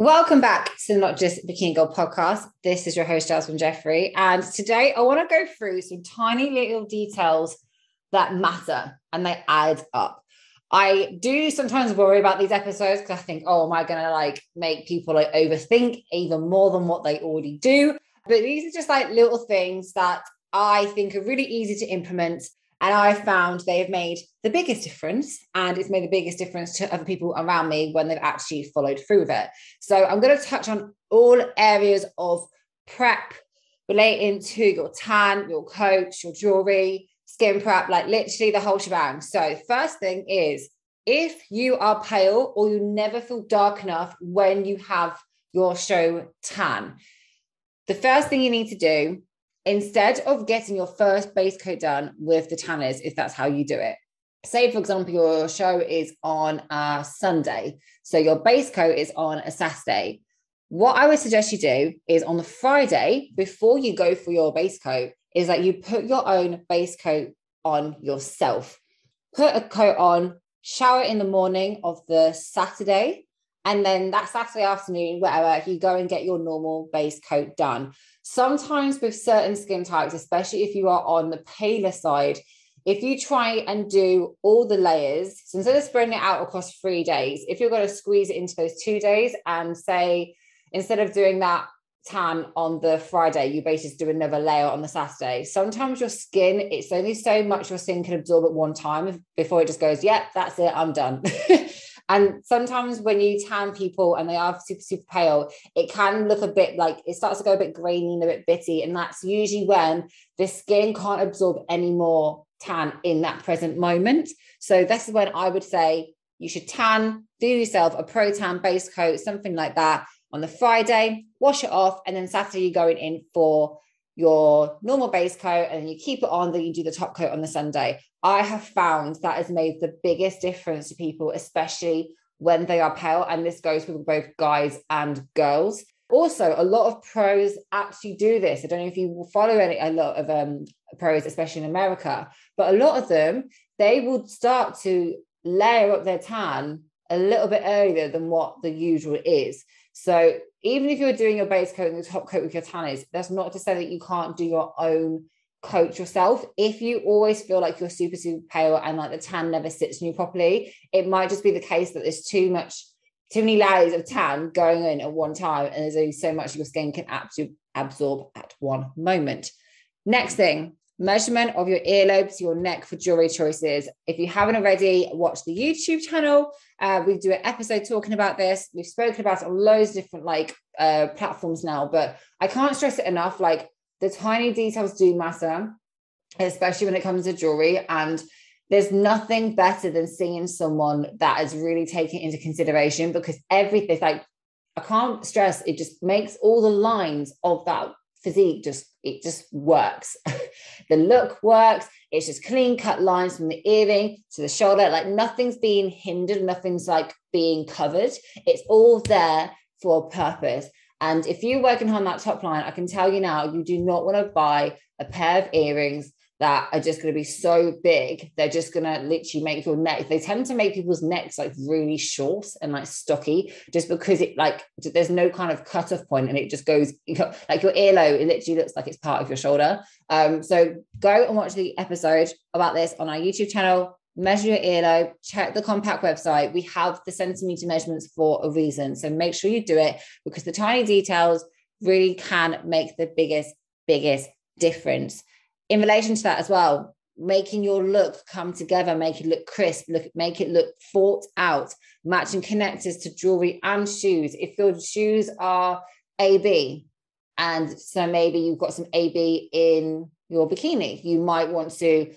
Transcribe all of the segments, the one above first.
Welcome back to the Not Just Bikini Girl podcast. This is your host, Jasmine Jeffrey. And today I want to go through some tiny little details that matter and they add up. I do sometimes worry about these episodes because I think, oh, am I going to like make people like overthink even more than what they already do? But these are just like little things that I think are really easy to implement and I found they have made the biggest difference, and it's made the biggest difference to other people around me when they've actually followed through with it. So I'm going to touch on all areas of prep relating to your tan, your coach, your jewelry, skin prep, like literally the whole shebang. So, first thing is if you are pale or you never feel dark enough when you have your show tan, the first thing you need to do instead of getting your first base coat done with the tanners, if that's how you do it, say for example your show is on a sunday so your base coat is on a saturday. What i would suggest you do is on the friday before you go for your base coat is that you put your own base coat on yourself. Put a coat on shower in the morning of the saturday and then that Saturday afternoon, whatever, you go and get your normal base coat done. Sometimes with certain skin types, especially if you are on the paler side, if you try and do all the layers, so instead of spreading it out across three days, if you're going to squeeze it into those two days and say, instead of doing that tan on the Friday, you basically do another layer on the Saturday. Sometimes your skin, it's only so much your skin can absorb at one time before it just goes, yep, that's it, I'm done. And sometimes when you tan people and they are super, super pale, it can look a bit like it starts to go a bit grainy and a bit bitty. And that's usually when the skin can't absorb any more tan in that present moment. So this is when I would say you should tan, do yourself a pro tan base coat, something like that on the Friday, wash it off, and then Saturday you're going in for your normal base coat and you keep it on, then you do the top coat on the Sunday. I have found that has made the biggest difference to people, especially when they are pale. And this goes for both guys and girls. Also, a lot of pros actually do this. I don't know if you follow any a lot of um, pros, especially in America, but a lot of them they will start to layer up their tan a little bit earlier than what the usual is. So even if you're doing your base coat and your top coat with your tanners, that's not to say that you can't do your own coat yourself. If you always feel like you're super, super pale and like the tan never sits on you properly, it might just be the case that there's too much, too many layers of tan going in at one time, and there's only so much your skin can absorb at one moment. Next thing, measurement of your earlobes, your neck for jewelry choices. If you haven't already, watch the YouTube channel. Uh, we do an episode talking about this. We've spoken about it on loads of different like uh, platforms now, but I can't stress it enough. Like the tiny details do matter, especially when it comes to jewelry. And there's nothing better than seeing someone that is really taking into consideration because everything like I can't stress it just makes all the lines of that physique just it just works. the look works. It's just clean cut lines from the earring to the shoulder. Like nothing's being hindered, nothing's like being covered. It's all there for a purpose. And if you're working on that top line, I can tell you now, you do not want to buy a pair of earrings that are just going to be so big. They're just going to literally make your neck. They tend to make people's necks like really short and like stocky, just because it like there's no kind of cutoff point and it just goes like your earlobe. It literally looks like it's part of your shoulder. Um, so go and watch the episode about this on our YouTube channel measure your earlobe, check the KOMPAK website. We have the centimeter measurements for a reason. So make sure you do it because the tiny details really can make the biggest, biggest difference. In relation to that as well, making your look come together, make it look crisp, look, make it look thought out, matching connectors to jewelry and shoes. If your shoes are AB, and so maybe you've got some AB in your bikini, you might want to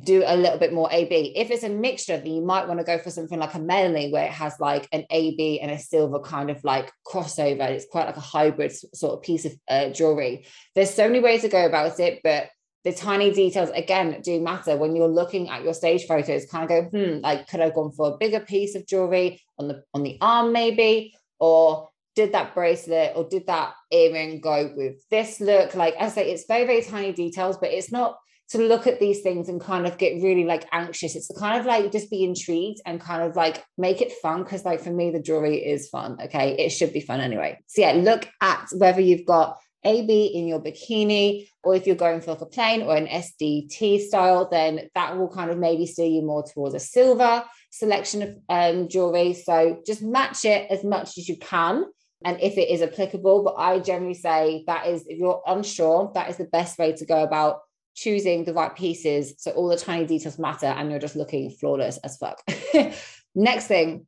do a little bit more AB. If it's a mixture, then you might want to go for something like a Melanie, where it has like an AB and a silver kind of like crossover. It's quite like a hybrid sort of piece of uh, jewelry. There's so many ways to go about it, but the tiny details again do matter when you're looking at your stage photos. Kind of go, hmm, like could I have gone for a bigger piece of jewelry on the on the arm maybe, or did that bracelet or did that earring go with this look? Like I say, it's very very tiny details, but it's not to look at these things and kind of get really like anxious. It's kind of like just be intrigued and kind of like make it fun. Cause like for me, the jewelry is fun. Okay. It should be fun anyway. So yeah, look at whether you've got AB in your bikini, or if you're going for like a plain or an SDT style, then that will kind of maybe steer you more towards a silver selection of um, jewelry. So just match it as much as you can. And if it is applicable, but I generally say that is, if you're unsure, that is the best way to go about choosing the right pieces. So all the tiny details matter and you're just looking flawless as fuck. Next thing,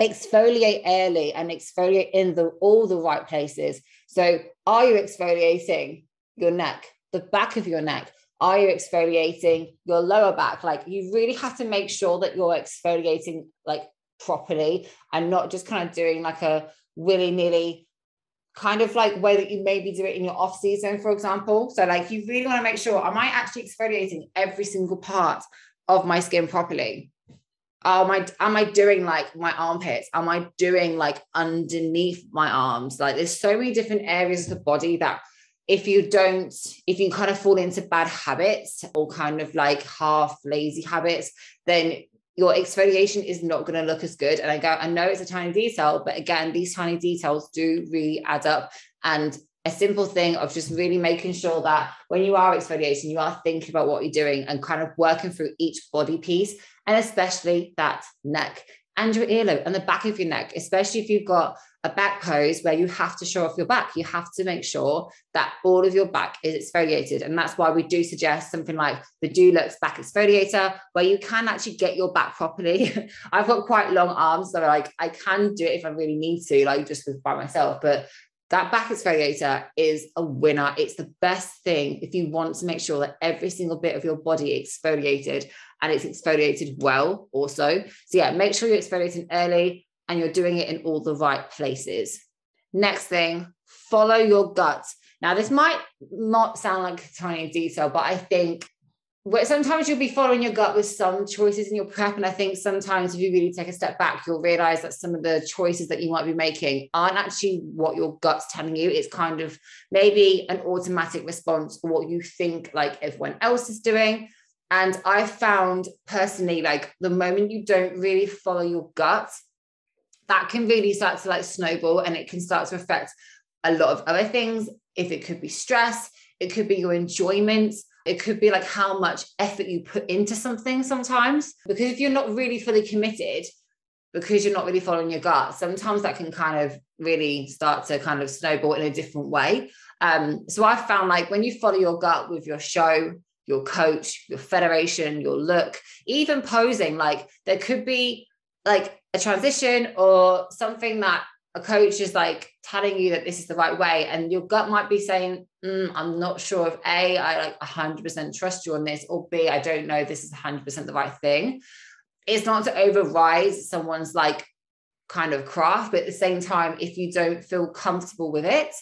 exfoliate early and exfoliate in the all the right places. So are you exfoliating your neck, the back of your neck? Are you exfoliating your lower back? Like you really have to make sure that you're exfoliating like properly and not just kind of doing like a willy-nilly kind of like way that you maybe do it in your off season, for example. So like you really want to make sure, am I actually exfoliating every single part of my skin properly? am I am I doing like my armpits? Am I doing like underneath my arms? Like there's so many different areas of the body that if you don't, if you kind of fall into bad habits or kind of like half lazy habits, then your exfoliation is not going to look as good. And I go, I know it's a tiny detail, but again, these tiny details do really add up. And a simple thing of just really making sure that when you are exfoliating, you are thinking about what you're doing and kind of working through each body piece and especially that neck and your earlobe and the back of your neck, especially if you've got a back pose where you have to show off your back. You have to make sure that all of your back is exfoliated. And that's why we do suggest something like the Dulux back exfoliator, where you can actually get your back properly. I've got quite long arms, so like I can do it if I really need to, like just by myself. But that back exfoliator is a winner. It's the best thing if you want to make sure that every single bit of your body is exfoliated and it's exfoliated well also. So yeah, make sure you're exfoliating early and you're doing it in all the right places. Next thing, follow your gut. Now, this might not sound like a tiny detail, but I think sometimes you'll be following your gut with some choices in your prep. And I think sometimes if you really take a step back, you'll realize that some of the choices that you might be making aren't actually what your gut's telling you. It's kind of maybe an automatic response to what you think like everyone else is doing. And I found personally, like the moment you don't really follow your gut, that can really start to like snowball and it can start to affect a lot of other things. If it could be stress, it could be your enjoyment it could be like how much effort you put into something sometimes. Because if you're not really fully committed, because you're not really following your gut, sometimes that can kind of really start to kind of snowball in a different way. Um, so I found like when you follow your gut with your show, your coach, your federation, your look, even posing, like there could be like a transition or something that a coach is like telling you that this is the right way and your gut might be saying mm, i'm not sure if a i like 100% trust you on this or b i don't know this is 100% the right thing. It's not to override someone's like kind of craft but at the same time if you don't feel comfortable with it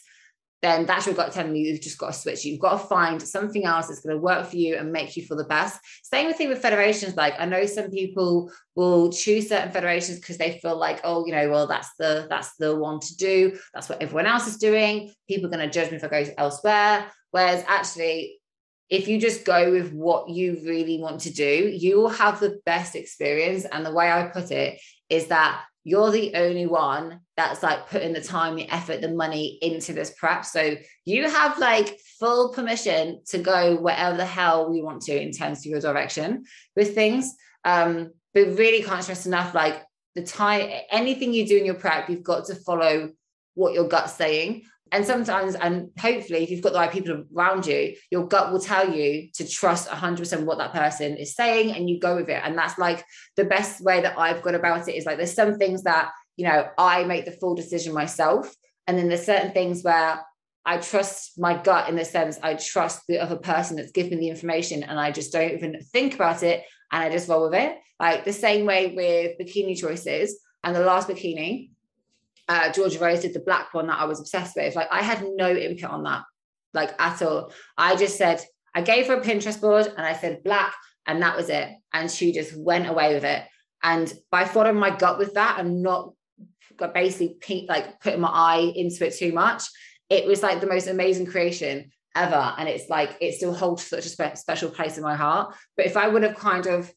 then that's your gut telling you you've just got to switch. You've got to find something else that's going to work for you and make you feel the best. Same with thing with federations. Like I know some people will choose certain federations because they feel like, oh, you know, well, that's the that's the one to do. That's what everyone else is doing. People are going to judge me if I go elsewhere. Whereas actually, if you just go with what you really want to do, you will have the best experience. And the way I put it is that you're the only one that's like putting the time, the effort, the money into this prep. So you have like full permission to go wherever the hell you want to in terms of your direction with things. Um, but really can't stress enough like the time, anything you do in your prep, you've got to follow what your gut's saying. And sometimes, and hopefully, if you've got the right people around you, your gut will tell you to trust 100% what that person is saying and you go with it. And that's like the best way that I've got about it is like there's some things that, you know, I make the full decision myself. And then there's certain things where I trust my gut in the sense I trust the other person that's given the information and I just don't even think about it and I just roll with it. Like the same way with bikini choices and the last bikini, uh, Georgia Rose did the black one that I was obsessed with. Like I had no input on that, like at all. I just said, I gave her a Pinterest board and I said black, and that was it. And she just went away with it. And by following my gut with that and not basically pink, like putting my eye into it too much, it was like the most amazing creation. ever. And it's like, it still holds such a spe- special place in my heart. But if I would have kind of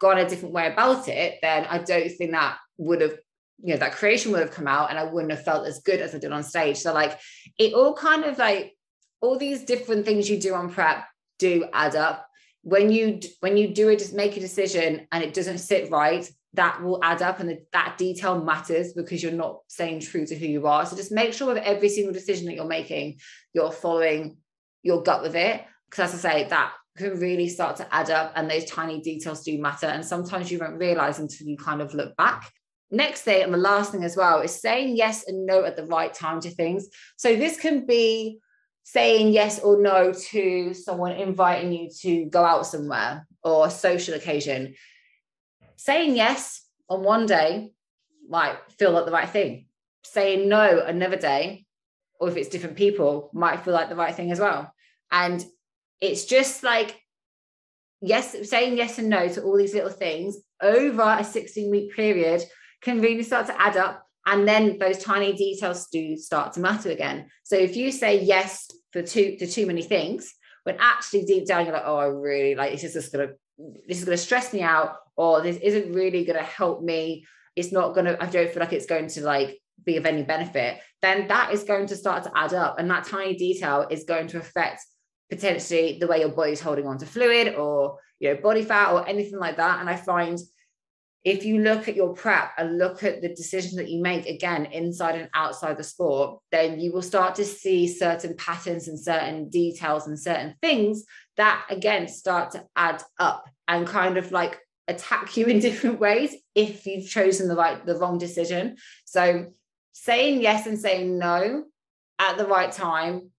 gone a different way about it, then I don't think that would have, you know, that creation would have come out and I wouldn't have felt as good as I did on stage. So, like, it all kind of like all these different things you do on prep do add up. When you when you do it, just make a decision and it doesn't sit right, that will add up and that detail matters because you're not staying true to who you are. So just make sure with every single decision that you're making, you're following your gut with it. Because as I say, that can really start to add up and those tiny details do matter. And sometimes you won't realize until you kind of look back. Next thing, and the last thing as well, is saying yes and no at the right time to things. So this can be saying yes or no to someone inviting you to go out somewhere or a social occasion saying yes on one day might feel like the right thing. Saying no another day, or if it's different people, might feel like the right thing as well. And it's just like, yes, saying yes and no to all these little things over a 16 week period can really start to add up. And then those tiny details do start to matter again. So if you say yes for too to too many things, when actually deep down you're like, oh, I really like this is just gonna this is gonna stress me out or this isn't really to help me it's not to i don't feel like it's going to like be of any benefit then that is going to start to add up and that tiny detail is going to affect potentially the way your body's holding on to fluid or you know body fat or anything like that and i find if you look at your prep and look at the decisions that you make again inside and outside the sport then you will start to see certain patterns and certain details and certain things that again start to add up and kind of like attack you in different ways if you've chosen the right the wrong decision. So saying yes and saying no at the right time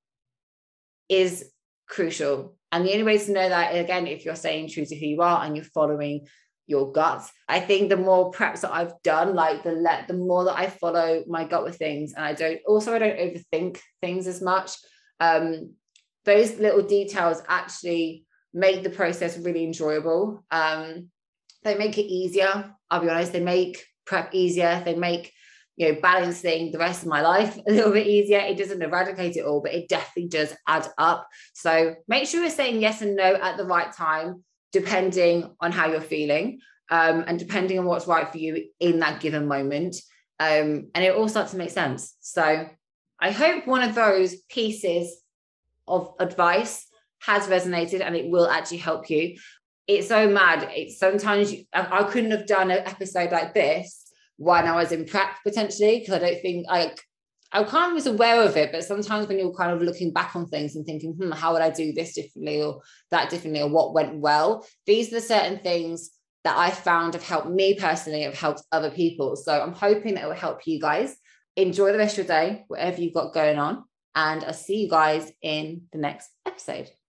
is crucial. And the only way to know that again if you're staying true to who you are and you're following your guts i think the more preps that i've done like the let the more that i follow my gut with things and i don't also i don't overthink things as much um those little details actually make the process really enjoyable um they make it easier. I'll be honest, they make prep easier. They make you know balancing the rest of my life a little bit easier. It doesn't eradicate it all, but it definitely does add up. So make sure you're saying yes and no at the right time, depending on how you're feeling. Um, and depending on what's right for you in that given moment. Um, and it all starts to make sense. So I hope one of those pieces of advice has resonated and it will actually help you it's so mad. It's sometimes you, I, couldn't have done an episode like this when I was in prep potentially because I don't think like I kind of was aware of it, but sometimes when you're kind of looking back on things and thinking, hmm, how would I do this differently or that differently or what went well? These are the certain things that I found have helped me personally, have helped other people. So I'm hoping that it will help you guys. Enjoy the rest of your day, whatever you've got going on. And I'll see you guys in the next episode.